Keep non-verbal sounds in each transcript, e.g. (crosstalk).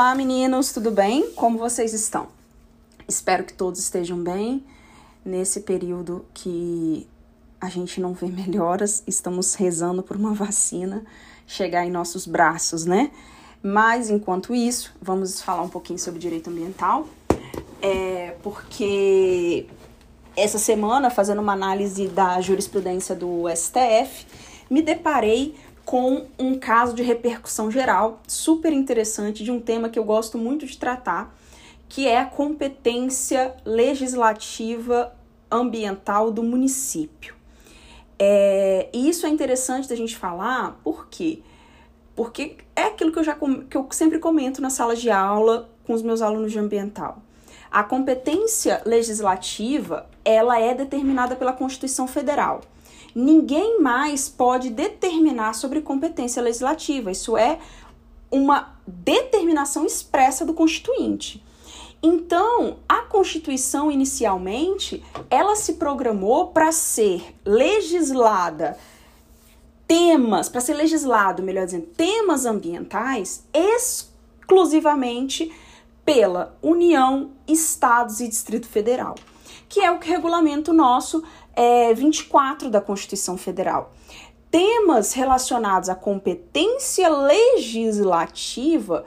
Olá, meninos, tudo bem? Como vocês estão? Espero que todos estejam bem nesse período que a gente não vê (laughs) melhoras, estamos rezando por uma vacina chegar em nossos braços, né? Mas enquanto isso, vamos falar um pouquinho sobre direito ambiental, é, porque essa semana, fazendo uma análise da jurisprudência do STF, me deparei com um caso de repercussão geral super interessante de um tema que eu gosto muito de tratar, que é a competência legislativa ambiental do município. É, e isso é interessante da gente falar, por quê? Porque é aquilo que eu já que eu sempre comento na sala de aula com os meus alunos de ambiental. A competência legislativa, ela é determinada pela Constituição Federal. Ninguém mais pode determinar sobre competência legislativa. Isso é uma determinação expressa do constituinte. Então, a Constituição inicialmente, ela se programou para ser legislada temas, para ser legislado, melhor dizendo, temas ambientais exclusivamente pela União, Estados e Distrito Federal, que é o regulamento nosso é, 24 da Constituição Federal. Temas relacionados à competência legislativa,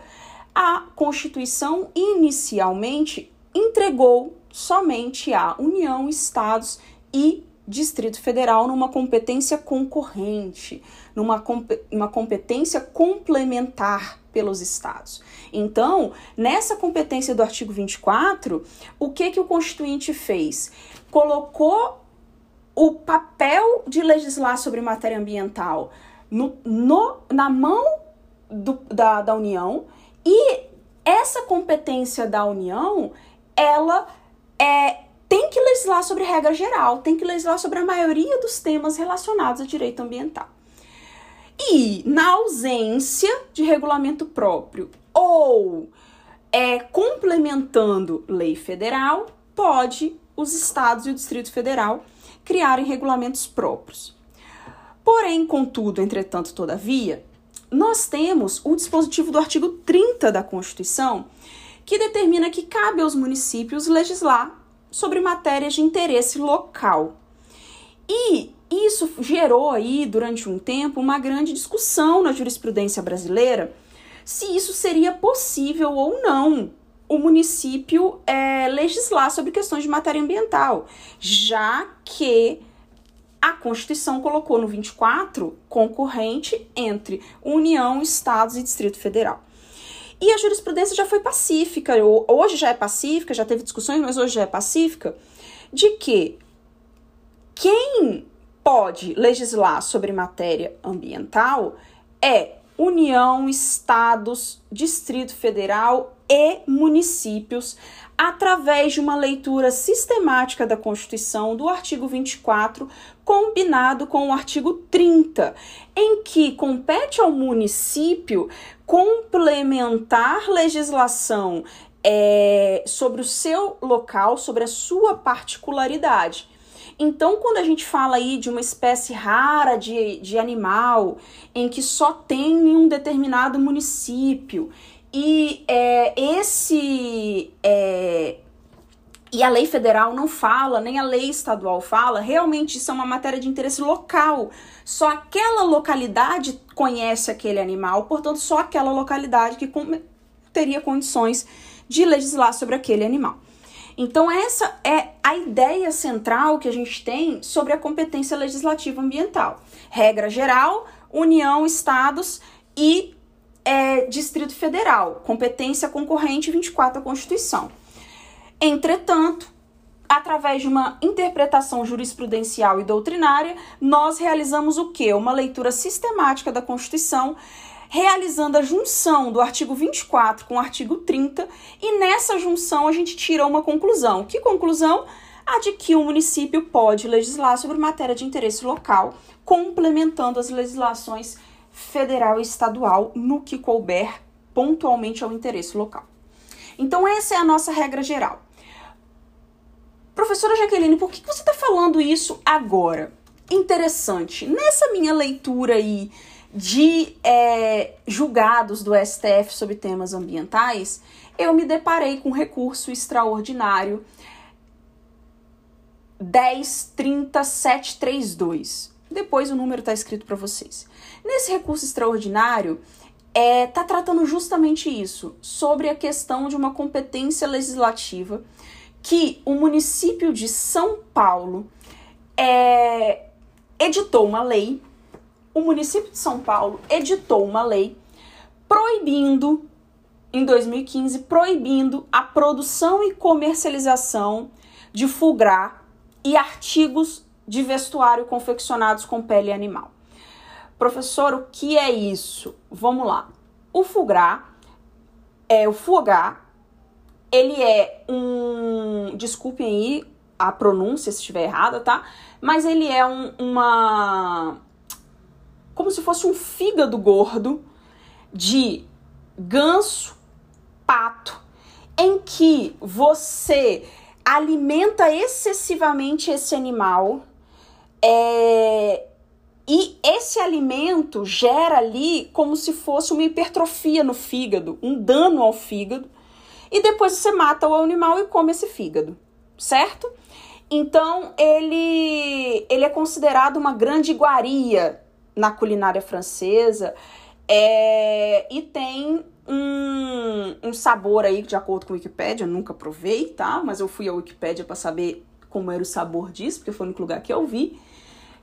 a Constituição inicialmente entregou somente à União, Estados e Distrito Federal numa competência concorrente, numa uma competência complementar pelos estados. Então, nessa competência do artigo 24, o que que o constituinte fez? Colocou o papel de legislar sobre matéria ambiental no, no, na mão do, da, da União e essa competência da União, ela legislar sobre regra geral, tem que legislar sobre a maioria dos temas relacionados a direito ambiental. E na ausência de regulamento próprio ou é, complementando lei federal, pode os estados e o Distrito Federal criarem regulamentos próprios. Porém, contudo, entretanto, todavia, nós temos o dispositivo do artigo 30 da Constituição, que determina que cabe aos municípios legislar sobre matérias de interesse local. E isso gerou aí, durante um tempo, uma grande discussão na jurisprudência brasileira se isso seria possível ou não o município é, legislar sobre questões de matéria ambiental, já que a Constituição colocou no 24 concorrente entre União, Estados e Distrito Federal. E a jurisprudência já foi pacífica, hoje já é pacífica, já teve discussões, mas hoje já é pacífica, de que quem pode legislar sobre matéria ambiental é União, Estados, Distrito Federal e municípios, através de uma leitura sistemática da Constituição do artigo 24, combinado com o artigo 30, em que compete ao município complementar legislação é, sobre o seu local, sobre a sua particularidade. Então, quando a gente fala aí de uma espécie rara de, de animal, em que só tem em um determinado município, e é, esse. É, e a lei federal não fala, nem a lei estadual fala, realmente isso é uma matéria de interesse local. Só aquela localidade conhece aquele animal, portanto, só aquela localidade que teria condições de legislar sobre aquele animal. Então, essa é a ideia central que a gente tem sobre a competência legislativa ambiental. Regra geral, União, Estados e é, Distrito Federal, competência concorrente 24 da Constituição. Entretanto, através de uma interpretação jurisprudencial e doutrinária, nós realizamos o que? Uma leitura sistemática da Constituição realizando a junção do artigo 24 com o artigo 30, e nessa junção a gente tira uma conclusão. Que conclusão? A de que o município pode legislar sobre matéria de interesse local, complementando as legislações federal e estadual no que couber pontualmente ao interesse local. Então, essa é a nossa regra geral. Professora Jaqueline, por que você está falando isso agora? Interessante. Nessa minha leitura aí de é, julgados do STF sobre temas ambientais, eu me deparei com um recurso extraordinário 103732. Depois o número está escrito para vocês. Nesse recurso extraordinário, é, tá tratando justamente isso, sobre a questão de uma competência legislativa que o município de São Paulo é, editou uma lei, o município de São Paulo editou uma lei proibindo, em 2015, proibindo a produção e comercialização de fulgrar e artigos de vestuário confeccionados com pele animal. Professor, o que é isso? Vamos lá. O fulgrar é o fogar, ele é um, desculpem aí a pronúncia se estiver errada, tá? Mas ele é um, uma como se fosse um fígado gordo de ganso, pato, em que você alimenta excessivamente esse animal é, e esse alimento gera ali como se fosse uma hipertrofia no fígado, um dano ao fígado, e depois você mata o animal e come esse fígado, certo? Então ele, ele é considerado uma grande iguaria na culinária francesa é, e tem um, um sabor aí, de acordo com a Wikipédia, nunca provei, tá? Mas eu fui à Wikipédia para saber como era o sabor disso, porque foi no lugar que eu vi,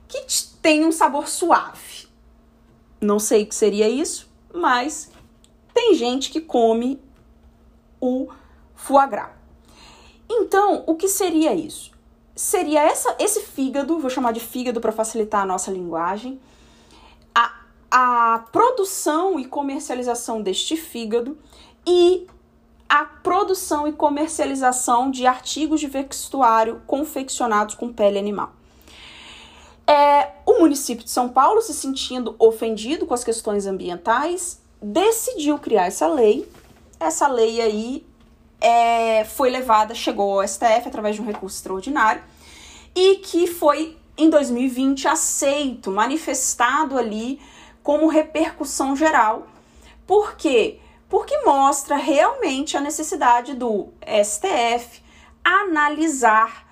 que tem um sabor suave. Não sei o que seria isso, mas tem gente que come o foie gras. Então, o que seria isso? Seria essa, esse fígado, vou chamar de fígado para facilitar a nossa linguagem, a, a produção e comercialização deste fígado e a produção e comercialização de artigos de vestuário confeccionados com pele animal. É, o município de São Paulo, se sentindo ofendido com as questões ambientais, decidiu criar essa lei. Essa lei aí é, foi levada, chegou ao STF através de um recurso extraordinário e que foi em 2020 aceito, manifestado ali como repercussão geral. Por quê? Porque mostra realmente a necessidade do STF analisar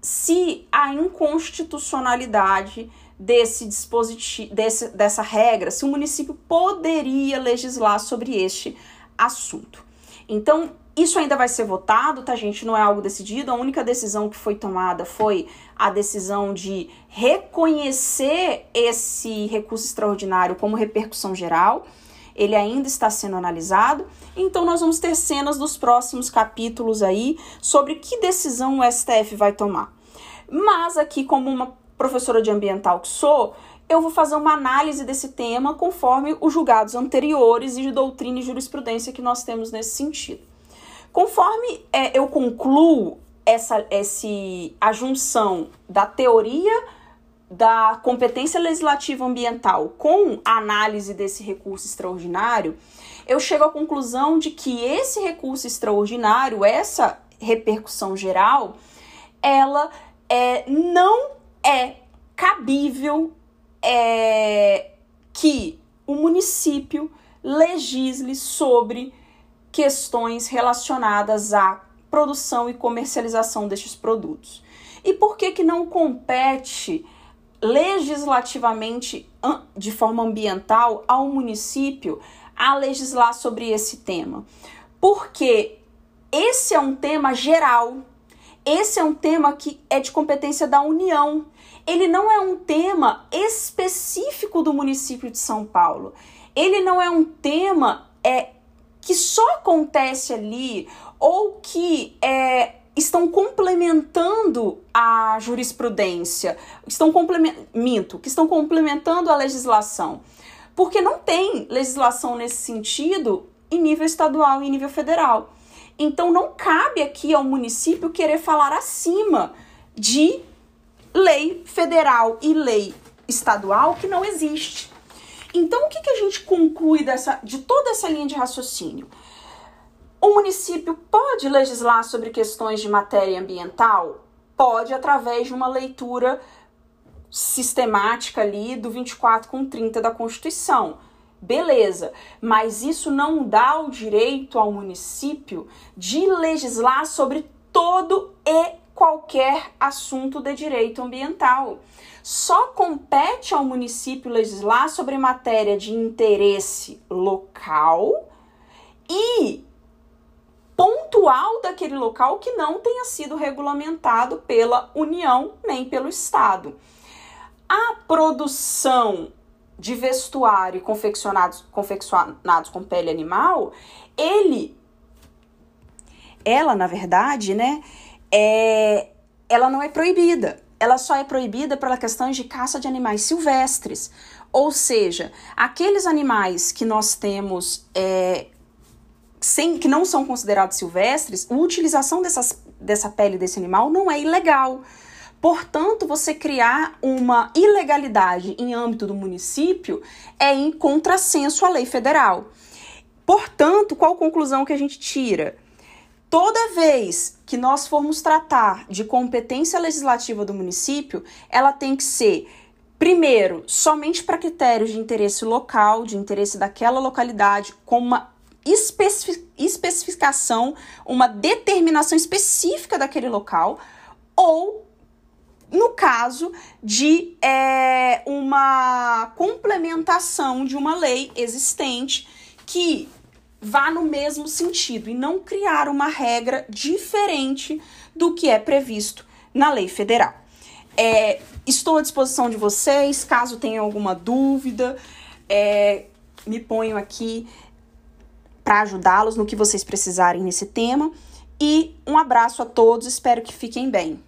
se a inconstitucionalidade desse dispositivo, desse, dessa regra, se o município poderia legislar sobre este assunto. Então, isso ainda vai ser votado, tá, gente? Não é algo decidido. A única decisão que foi tomada foi a decisão de reconhecer esse recurso extraordinário como repercussão geral. Ele ainda está sendo analisado. Então, nós vamos ter cenas dos próximos capítulos aí sobre que decisão o STF vai tomar. Mas aqui, como uma professora de ambiental que sou, eu vou fazer uma análise desse tema conforme os julgados anteriores e de doutrina e jurisprudência que nós temos nesse sentido. Conforme é, eu concluo essa, esse, a junção da teoria da competência legislativa ambiental com a análise desse recurso extraordinário, eu chego à conclusão de que esse recurso extraordinário, essa repercussão geral, ela é, não é cabível é, que o município legisle sobre questões relacionadas à produção e comercialização destes produtos. E por que que não compete legislativamente de forma ambiental ao município a legislar sobre esse tema? Porque esse é um tema geral esse é um tema que é de competência da União. Ele não é um tema específico do município de São Paulo. Ele não é um tema é, que só acontece ali ou que é, estão complementando a jurisprudência, estão complementando, que estão complementando a legislação. Porque não tem legislação nesse sentido em nível estadual e em nível federal. Então não cabe aqui ao município querer falar acima de lei federal e lei estadual que não existe. Então o que, que a gente conclui dessa, de toda essa linha de raciocínio? O município pode legislar sobre questões de matéria ambiental? Pode, através de uma leitura sistemática ali do 24 com 30 da Constituição. Beleza, mas isso não dá o direito ao município de legislar sobre todo e qualquer assunto de direito ambiental. Só compete ao município legislar sobre matéria de interesse local e pontual daquele local que não tenha sido regulamentado pela União nem pelo Estado. A produção de vestuário confeccionados, confeccionados com pele animal, ele, ela na verdade, né, é, ela não é proibida. Ela só é proibida pela questão de caça de animais silvestres. Ou seja, aqueles animais que nós temos é, sem, que não são considerados silvestres, a utilização dessas, dessa pele desse animal não é ilegal. Portanto, você criar uma ilegalidade em âmbito do município é em contrassenso à lei federal. Portanto, qual conclusão que a gente tira? Toda vez que nós formos tratar de competência legislativa do município, ela tem que ser, primeiro, somente para critérios de interesse local, de interesse daquela localidade, com uma especificação, uma determinação específica daquele local, ou no caso de é, uma complementação de uma lei existente que vá no mesmo sentido e não criar uma regra diferente do que é previsto na lei federal. É, estou à disposição de vocês, caso tenham alguma dúvida, é, me ponho aqui para ajudá-los no que vocês precisarem nesse tema. E um abraço a todos, espero que fiquem bem.